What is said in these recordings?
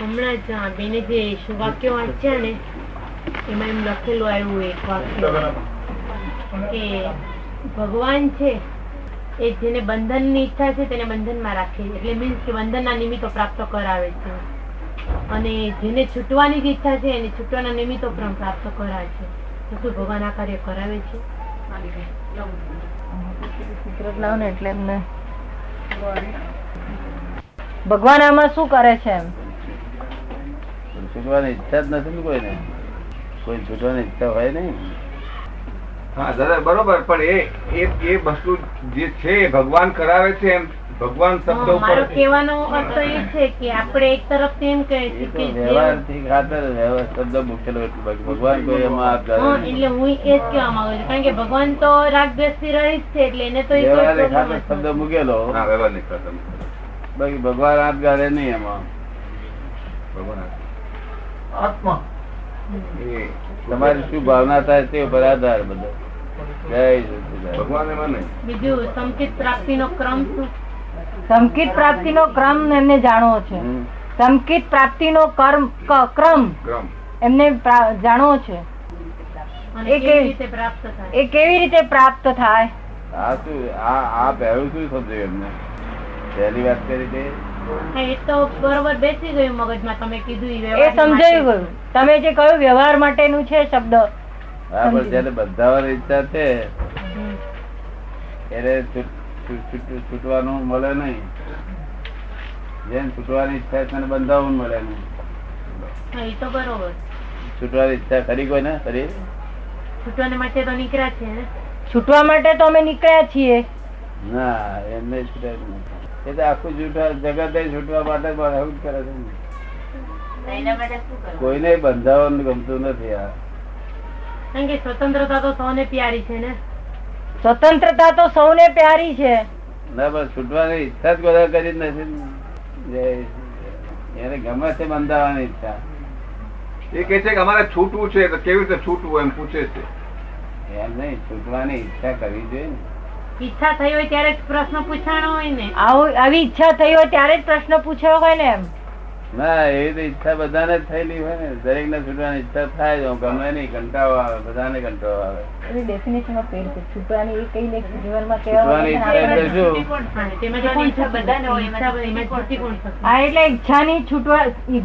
હમણાં જ બેને જે શું વાક્યો વાંચ્યા ને એમાં એમ લખેલું આવ્યું એક વાક્ય કે ભગવાન છે એ જેને બંધનની ઈચ્છા છે તેને બંધનમાં રાખે છે. એટલે મીન્સ કે બંધનના નિમિત્તો પ્રાપ્ત કરાવે છે. અને જેને છૂટવાની જ ઈચ્છા છે એને છૂટવાના નિમિત્તો પણ પ્રાપ્ત કરાવે છે. તો શું ભગવાન આ કાર્ય કરાવે છે? એટલે એમને ભગવાન આમાં શું કરે છે એમ? છૂટવાની ઈચ્છા જ નથી ને કોઈને. કોઈ છૂટવાની ઈચ્છા હોય નહીં. હા દાદા બરોબર પણ એ એ એ વસ્તુ જે છે ભગવાન કરાવે છે એમ ભગવાન શબ્દ મારો ઉપર કહેવાનો અર્થ એ છે કે આપણે એક તરફથી એમ કહે છે કે વ્યવહારથી ખાતર વ્યવહાર શબ્દ મૂકેલો ભગવાન કોઈ એમાં આપ હા, એટલે હું એ જ કહેવા માંગુ છું. કારણ કે ભગવાન તો રાગદ્વેષથી રહિત છે એટલે એને તો એ ખાતર શબ્દ. મૂકેલો. હા વ્યવહાર નહીં કરતા બાકી ભગવાન હાથ ગાળે નહીં એમાં. ભગવાન એ તમારી શું ભાવના થાય તે ઉપર આધાર બધો. ભગવાન એમાં નહીં. બીજું સંકેત પ્રાપ્તિનો ક્રમ શું? સંકિત પ્રાપ્તિનો ક્રમ એમને જાણવો છે. સંકિત પ્રાપ્તિનો કર્મ ક્રમ ક્રમ. એમને જાણવો છે. એ કેવી રીતે પ્રાપ્ત થાય? એ કેવી રીતે પ્રાપ્ત થાય? આ શું આ આ પહેલું શું સમજ્યું એમને? પહેલી વાત કરી તે એ તો બરોબર બેસી ગયું મગજમાં તમે કીધું એ સમજાયું ગયું. તમે જે કહ્યું વ્યવહાર માટેનું છે શબ્દ. હા પણ જયારે બંધાવાની ઈચ્છા છે એને છૂટ- છૂટ- છૂટ- છૂટવાનું મળે નહીં. જેમ છૂટવાની ઈચ્છા છે તેને બંધાવવું મળે નહીં. હા, એ તો બરોબર. છૂટવાની ઈચ્છા ખરી કોઈ ને? ખરી? છૂટવાને માટે તો નીકળ્યા છે છૂટવા માટે તો અમે નીકળ્યા છીએ. ના એમને છૂટે જ નહીં. એ તો આખું છૂટવા જગત છૂટવા માટે પણ એવું જ કરે છે કોઈને બંધાવવાનું ગમતું નથી આ. સ્વતંત્રતા તો સૌને પ્યારી છે ને. સ્વતંત્રતા તો સૌને પ્યારી છે. ના બસ છૂટવાની ઈચ્છા જ બધા કરી નથી એને ગમે છે બંધાવવાની ઈચ્છા. એ કે છે કે અમારે છૂટવું છે તો કેવી રીતે છૂટવું એમ પૂછે છે. એમ નહીં છૂટવાની ઈચ્છા કરવી જોઈએ ને. ઈચ્છા થઈ હોય ત્યારે જ પ્રશ્ન પૂછાણો હોય ને. આવું આવી ઈચ્છા થઈ હોય ત્યારે જ પ્રશ્ન પૂછ્યો હોય ને એમ. ના એવી તો ઈચ્છા બધાને જ થયેલી હોય ને. દરેક ને છૂટવાની ઈચ્છા થાય જ. ગમે નહીં કંટાળો આવે બધાને કંટાળો આવે. એની ઓફ પેન છે. છૂટવાની એ કઈ ને જીવનમાં કહેવાની ઈચ્છા બધાને હોય? હા એટલે ઈચ્છાની છૂટવા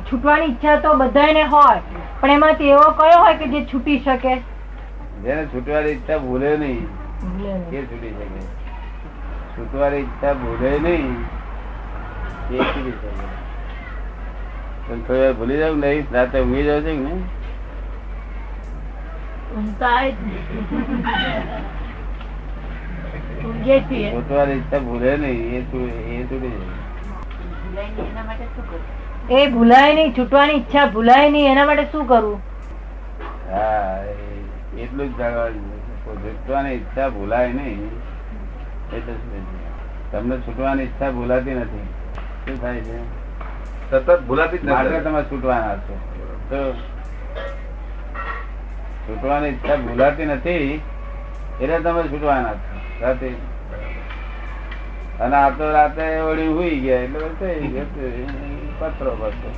છૂટવાની ઈચ્છા તો બધાને હોય. પણ એમાંથી એવો કયો હોય કે જે છૂટી શકે? જેને છૂટવાની ઈચ્છા ભૂલે નહીં. એ છૂટી શકે. છૂટવાની ઈચ્છા ભૂલે નહીં. એ છૂટી શકે. થોડી વાર ભૂલી જાવ નહીં રાતે ઊંઘી જાવ છે કે નહીં. ઊંઘતા આવે જ ને. એ ભૂલાય નહીં છૂટવાની ઈચ્છા ભૂલાય નહીં એના માટે શું કરવું હા એટલું જ જાણવાનું. છૂટવાની ઈચ્છા ભૂલાય નહીં? તમને છૂટવાની ઈચ્છા ભૂલાતી નથી. શું થાય છે? સતત ભૂલાતી જ તમે છૂટવાના છો. તો છૂટવાની ઈચ્છા ભૂલાતી નથી એટલે તમે છૂટવાના છો. રાતે. અને આ તો રાતે વળી હુઈ ગયા એટલે થઈ ગયું. પથરો પથરો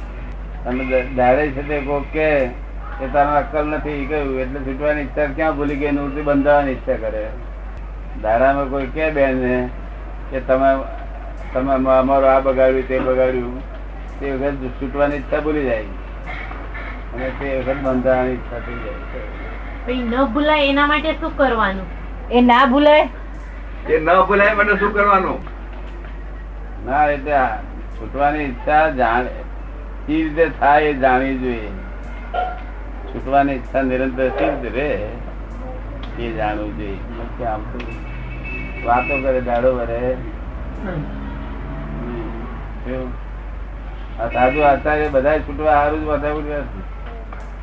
અને દાડે છે તે કોક કે કે તારે અક્કલ નથી ગયું એટલે છૂટવાની ઈચ્છા ક્યાં ભૂલી ગઈ? નોતી બંધાવવાની ઈચ્છા કરે. ધારામાં કોઈ કે બેન કે તમે તમે અમા- અમારું આ બગાડ્યું તે બગાડ્યું તે વખત છૂટવાની ઈચ્છા ભૂલી જાય. અને તે વખત બંધાવવાની ઈચ્છા થઈ જાય. ન ભૂલાય એના માટે શું કરવાનું? એ ના ભૂલાય? એ ન ભૂલાય માટે શું કરવાનું? ના એટલે છૂટવાની ઈચ્છા જાણે કઈ રીતે થાય એ જાણવી જોઈએ. છૂટવાની ઈચ્છા નિરંતર સિદ્ધ રે. એ જાણવું જોઈએ. આમ તો વાતો કરે દાડો ભરે આ સાધુ આચાર્ય બધા છૂટવા સારું જ બધા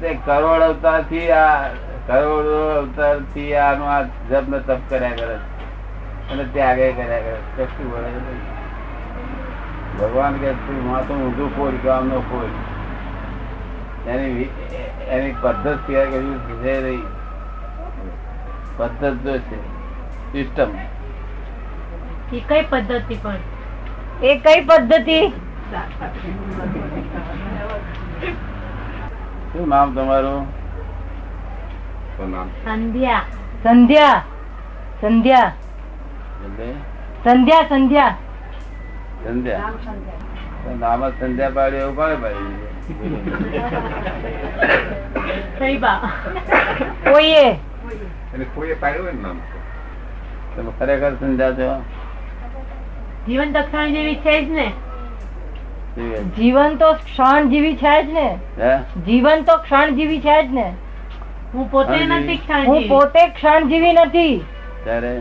તે કરોડ અવતારથી આ, કરોડ અવતારથી આનું આ જપ ને તપ કર્યા કરે અને ત્યાગે કર્યા કરે કશું ભગવાન કે તું માથું ઊંધું ફોડ કે આમનો ફોડ એની એની પદ્ધત સિવાય કશું છે રહી પદ્ધત જો છે. સિસ્ટમ એ કઈ પદ્ધતિ પણ? એ કઈ પદ્ધતિ? શું નામ તમારું? સંધ્યા. સંધ્યા. સંધ્યા. સંધ્યા સંધ્યા. સંધ્યા. નામ સંધ્યા. પાડ્યું એવું પાડે બા કોઈએ એને કોઈએ પાડ્યું નામ તમે ખરેખર સંધ્યા છો જીવન દક્ષિણ જેવી છે જ ને જીવન તો ક્ષણ જીવી છે જ ને જીવન તો ક્ષણ જીવી છે જ ને હું પોતે નથી ક્ષણ હું પોતે ક્ષણ જીવી નથી ત્યારે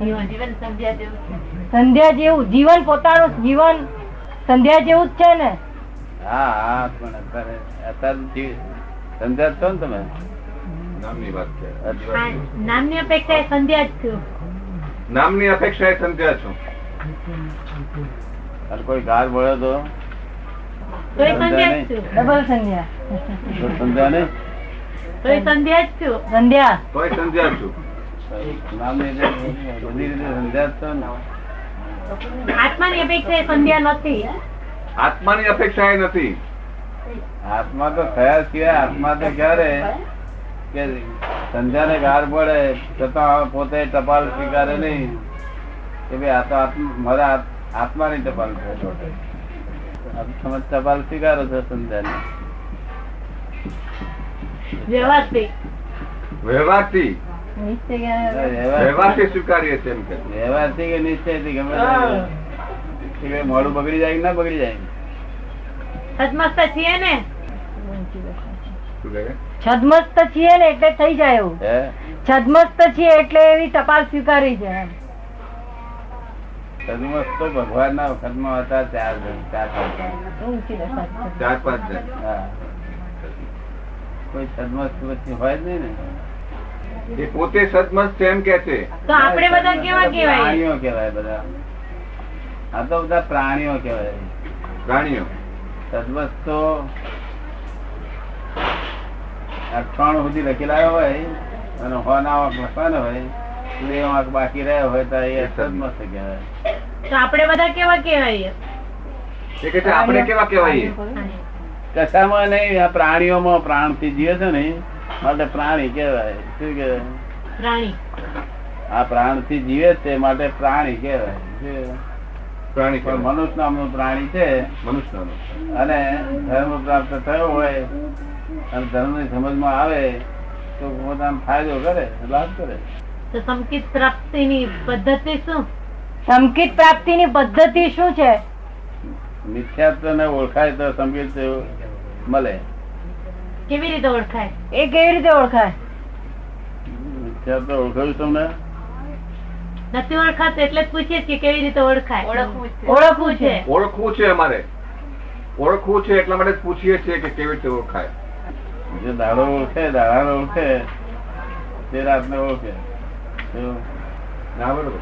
જીવન જીવન સંધ્યા સંધ્યા જેવું જીવન પોતાનું જીવન સંધ્યા જેવું જ છે ને હા હા પણ અત્યારે અત્યારે જી- સંધ્યા જ છો ને તમે? નામની વાત છે. નામની અપેક્ષા એ સંધ્યા જ છું. નામની અપેક્ષા એ સંધ્યા છું. અને કોઈ ગાર બોલ્યો તો? તો એ સંધ્યા જ છું. ડબલ સંધ્યા. તો સંધ્યા નહીં? તો સંધ્યા જ છું. સંધ્યા. તોય સંધ્યા છું. આત્માની અપેક્ષા એ સંધ્યા નથી આત્માની અપેક્ષા એ નથી. આત્મા તો થયા સિવાય આત્મા તો ક્યારે? કે સંધ્યાને ગાર પડે છતાં પોતે ટપાલ સ્વીકારે નહીં. કે ભાઈ આ તો મારા આત્માની ટપાલ છે તમે ટપાલ સ્વીકારો છો સંધ્યાની? વ્યવહારથી. નિશ્ચય વ્યવહારથી સ્વીકારીએ છીએ એમ કે. વ્યવહારથી કે નિશ્ચયથી? ગમે તે. મોડું બગડી જાય ના બગડી જાય? છદમસ્ત છીએ ને? છદમસ્ત છીએ ને એટલે થઈ જાય એવું. છદમસ્ત છીએ એટલે એવી ટપાલ સ્વીકારી છે એમ. સદમસ્ત તો ભગવાનના વખતમાં હતા ચાર જણ ચાર પાંચ. ચાર પાંચ કોઈ સદમસ્ત વચ્ચે હોય જ નહીં ને. એ પોતે સદમસ્ત એમ કે છે. તો આપણે બધા કેવા કેવાય બધા. આ તો બધા પ્રાણીઓ કહેવાય. પ્રાણીઓ. સદમસ્ત અઠવાણું સુધી લખેલા હોય અને હોના વાંક લખવાના હોય બે વાંક બાકી રહ્યા હોય તો એ સદમસ્ત કહેવાય. તો આપણે બધા કેવા કેવાય એ કે આપણે કેવા કહેવાય કશામાં નહીં આ પ્રાણીઓમાં પ્રાણથી જીવે છે ને માટે પ્રાણી કહેવાય. શું કહેવાય? પ્રાણી. આ પ્રાણથી જીવે છે માટે પ્રાણી કહેવાય? પ્રાણી મનુષ્ય નામનું પ્રાણી છે. મનુષ્ય અને ધર્મ પ્રાપ્ત થયો હોય અને ધર્મની સમજમાં આવે તો પોતાનો ફાયદો કરે લાભ કરે. તો સંકિત પ્રાપ્તિની પદ્ધતિ શું? સંકિત પ્રાપ્તિની પદ્ધતિ શું છે? મિથ્યાત્વ ને ઓળખાય તો સંકિત મળે. કેવી રીતે ઓળખાય? એ કેવી રીતે ઓળખાય? મિથ્યાત્વ ઓળખાયું તમને? નથી ઓળખાતું એટલે જ પૂછીએ છીએ કેવી રીતે ઓળખાય. ઓળખવું છે. ઓળખવું છે. અમારે. ઓળખવું છે એટલા માટે પૂછીએ છીએ કે કેવી રીતે ઓળખાય. જે દાડો ઓળખે દાડા ઓળખે તે રાતને ઓળખે. ના બરોબર.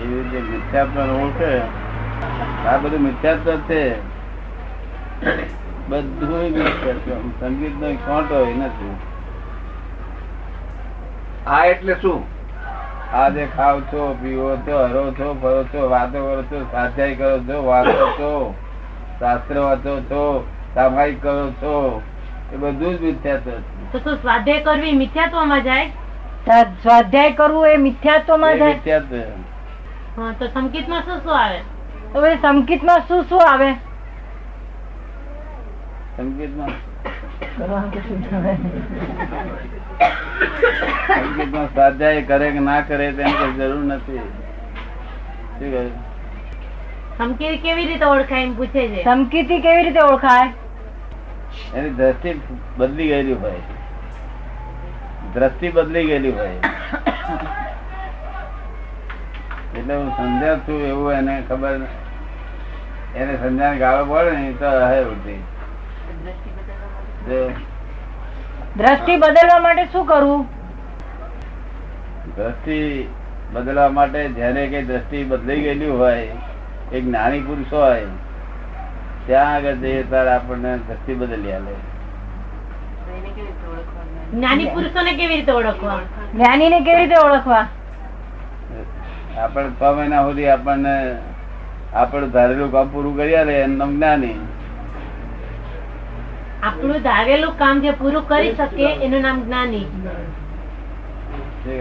એવી રીતે મિથ્યાત્વ ઓળખે. આ બધું મિથ્યાત્વ છે. બધું સંગીત નો કોંટો એ નથી. આ એટલે શું? આ જે ખાવ છો પીવો છો હરો છો ફરો છો વાતો કરો છો સ્વાધ્યાય કરો છો વાંચો છો શાસ્ત્ર વાંચો છો સામાયિક કરો છો એ બધું જ મિથ્યાત્વ છે. તો શું સ્વાધ્યાય કરવી મિથ્યાત્વમાં જાય? સ્વાધ્યાય કરવું એ મિથ્યાત્વમાં માં જાય? મિથ્યાત્વ હા તો સંકિતમાં શું શું આવે? તો પછી સંકિતમાં શું શું આવે? સંગીતમાં સ્વાધ્યાય કરે કે ના કરે તેની કોઈ જરૂર નથી. શું કેવી રીતે ઓળખાય એમ પૂછે છે? સંકિતી કેવી રીતે ઓળખાય? એની દ્રષ્ટિ બદલી ગયેલી હોય. દ્રષ્ટિ બદલી ગયેલી હોય. એટલે હું સમજ્યા છું એવું એને ખબર એને સમજાને ગાળો પડે ને તો હે ઉઠી. દ્રષ્ટિ બદલવા માટે શું કરવું? દ્રષ્ટિ બદલવા માટે જેને કઈ દ્રષ્ટિ બદલાઈ ગયેલી હોય એક જ્ઞાની પુરુષ હોય ત્યાં આગળ જઈએ ત્યારે આપણને દ્રષ્ટિ બદલી આલે. જ્ઞાની પુરુષોને કેવી રીતે ઓળખવા? જ્ઞાનીને કેવી રીતે ઓળખવા? આપણે છ મહિના સુધી આપણને આપણે ધારેલું કામ પૂરું કર્યા લે એમ નામ જ્ઞાની. આપણું ધારેલું કામ જે પૂરું કરી શકે એનું નામ જ્ઞાની. ઠીક છે?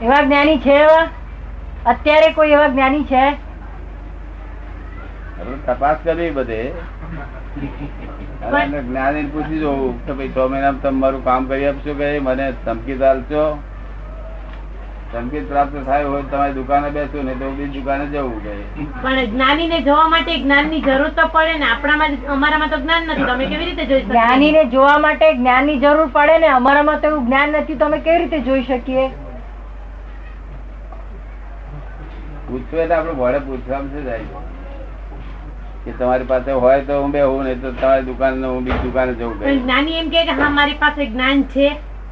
એવા જ્ઞાની છે એવા? અત્યારે કોઈ એવા જ્ઞાની છે? તપાસ કરવી બધે. જ્ઞાની પૂછી જોવું કે ભાઈ તમે મારું કામ કરી આપશો કે મને ધમકી આલશો ધમકી પ્રાપ્ત થાય હોય તમારી દુકાને બેસું ને તો બીજી દુકાને જવું કે. પણ જ્ઞાનીને જોવા માટે જ્ઞાનની જરૂર તો પડે ને. આપણામાં અમારામાં તો જ્ઞાન નથી. તમે કેવી રીતે જોઈ જ્ઞાની ને જોવા માટે જ્ઞાનની જરૂર પડે ને. અમારામાં તો એવું જ્ઞાન નથી. તમે કેવી રીતે જોઈ શકીએ? પૂછવું એટલે આપણે ભોળે પૂછવામાં છે જાય કે તમારી પાસે હોય તો હું બેહું નહીં તો તમારી દુકાન હું બીજી દુકાને જવું પણ જ્ઞાની એમ કે હા મારી પાસે જ્ઞાન છે.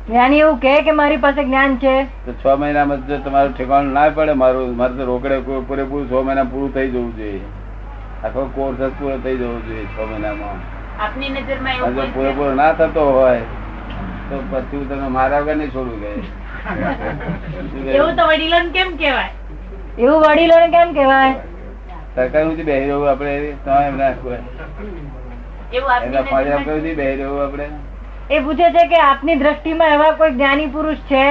જ્ઞાની એવું કહે કે મારી પાસે જ્ઞાન છે? તો છ મહિનામાં જો તમારું ઠેકાણું ના પડે મારું મારે તો રોકડે પૂરેપૂરું છ મહિના પૂરું થઈ જવું જોઈએ. આખો કોર્સ જ પૂરો થઈ જવો જોઈએ છ મહિનામાં. આપની નજરમાં જો પૂરેપૂરો ના થતો હોય તો પછી હું તમે મારા વગર નહીં છોડું ગયે એવું તો વડીલો કેમ કહેવાય? એવું વડીલો કેમ કહેવાય? સરકાર સુધી બેહી રહ્યું આપણે તમે એમ ના કહેવાય. એવું એના ફાયદા સુધી બેહી રહ્યું આપણે. એ પૂછે છે કે આપની દ્રષ્ટિમાં એવા કોઈ જ્ઞાની પુરુષ છે.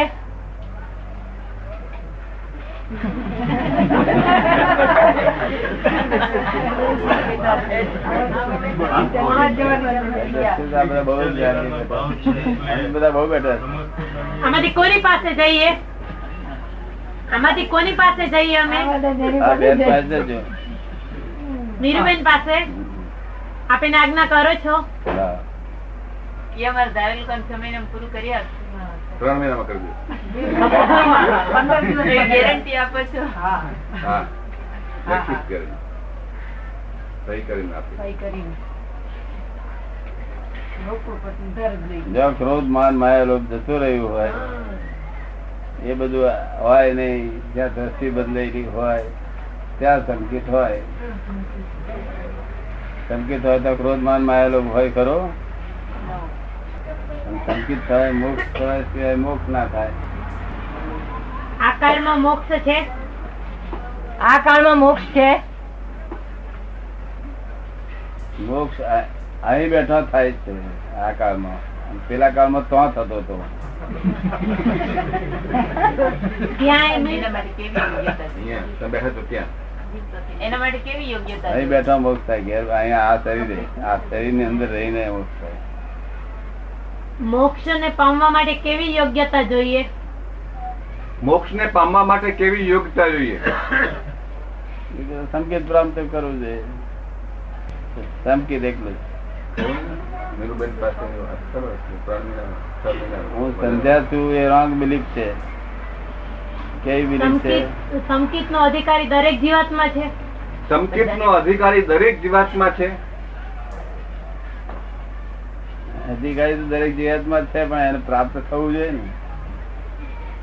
આમાંથી કોની પાસે જઈએ? આમાંથી કોની પાસે જઈએ અમે. નીરુબેન પાસે? આપે આજ્ઞા કરો છો? હા. ત્રણ મહિનામાં કરી દો ગેરંટી આપો છો. હા. લેખિત કરીને. સહી કરીને આપી જો ક્રોધ માન માયા લોભ જતું રહ્યું હોય એ બધું હોય નહીં જ્યાં દ્રષ્ટિ બદલાયેલી હોય ત્યાં સંકેત હોય. સંકેત હોય તો ક્રોધ માન માયા લોભ હોય ખરો? સંકેત થવાય મોક્ષ થવાય સિવાય મોક્ષ ના થાય. આકારમાં મોક્ષ છે? આ કાળમાં મોક્ષ છે? મોક્ષ અહીં બેઠો થાય છે આ કાળમાં. પેલા કાળમાં તો થતો હતો. બેઠા તો ત્યાં. એના માટે કેવી યોગ્યતા અહીં બેઠા મોક્ષ થાય ઘેર અહીંયા આ શરીર આ શરીરની અંદર રહીને મોક્ષ થાય. મોક્ષ ને પામવા માટે કેવી યોગ્યતા જોઈએ? મોક્ષ ને પામવા માટે કેવી યોગ્યતા જોઈએ? સંકેત પ્રાપ્ત કરવું જોઈએ સંકેત મહિનામાં. હું સમજ્યા છું એ રોંગ બિલીફ છે. કેવી બિલીફ છે? સંકિત સંકિત નો અધિકારી દરેક જીવાતમાં છે? સંકેત નો અધિકારી દરેક જીવાતમાં છે? અધિકારી તો દરેક જીવાતમાં છે પણ એને પ્રાપ્ત થવું જોઈએ ને.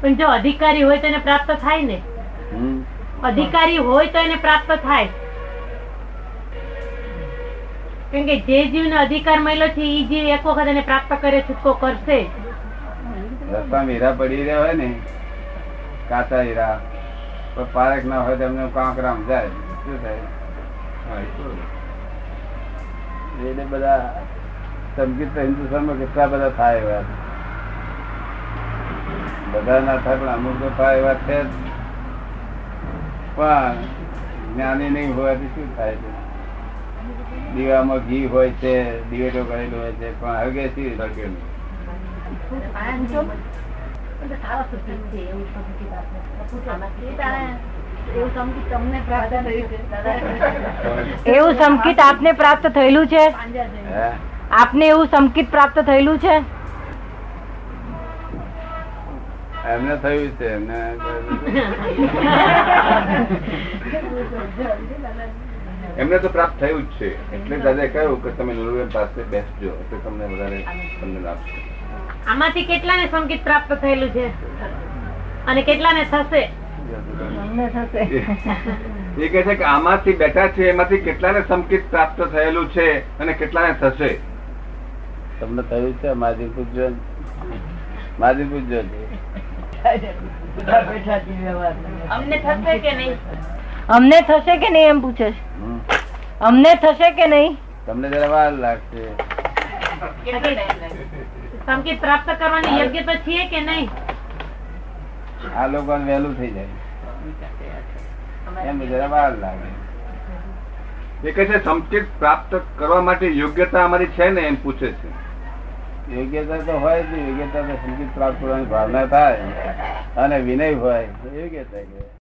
પણ જો અધિકારી હોય તો એને પ્રાપ્ત થાય ને? અધિકારી હોય તો એને પ્રાપ્ત થાય. કેમ કે જે જીવને અધિકાર મળ્યો છે એ જીવ એક વખત એને પ્રાપ્ત કરે છૂટકો કરશે. રસ્તામાં હીરા પડી રહ્યા હોય ને કાચા હીરા પણ પારક ના હોય તો એમને કાંકરામ જાય. શું થાય? એટલે બધા સંગીત હિન્દુસ્તાનમાં કેટલા બધા થાય એવા બધા ના થાય પણ અમુક તો થાય એવા છે પણ જ્ઞાની નહીં હોય તો શું થાય છે? દીવામાં ઘી હોય છે દિવેટો કરેલો હોય છે પણ હવે શી સળગે એવું સંકિત આપને પ્રાપ્ત થયેલું છે? આપને એવું સંકેત પ્રાપ્ત થયેલું છે? એમને થયું છે એમને એમને તો પ્રાપ્ત થયું જ છે. એટલે દાદા કહ્યું કે તમે નીરુબેન પાસે બેસજો એટલે તમને વધારે તમને લાભશે આમાંથી કેટલાને સંકિત પ્રાપ્ત થયેલું છે? અને કેટલાને થશે? એ કહે છે કે આમાંથી બેઠા છે એમાંથી કેટલાને સંકેત પ્રાપ્ત થયેલું છે અને કેટલાને થશે? તમને થયું છે માજી પૂજ્યો. માજી પૂજ્યો. અમને થશે કે નહીં? અમને થશે કે નહીં એમ પૂછે છે? અમને થશે કે નહીં? તમને જરા વાર લાગશે. સંકેત પ્રાપ્ત કરવાની યોગ્યતા છે કે નહીં? આ લોકો વહેલું થઈ જાય. એમ જરા વાર લાગે. એ કહે છે સંકેત પ્રાપ્ત કરવા માટે યોગ્યતા અમારી છે ને એમ પૂછે છે. યોગ્યતા તો હોય જ યોગ્યતા તો સંગીત પ્રાપ્ત કરવાની ભાવના થાય. અને વિનય હોય યોગ્યતા કહેવાય.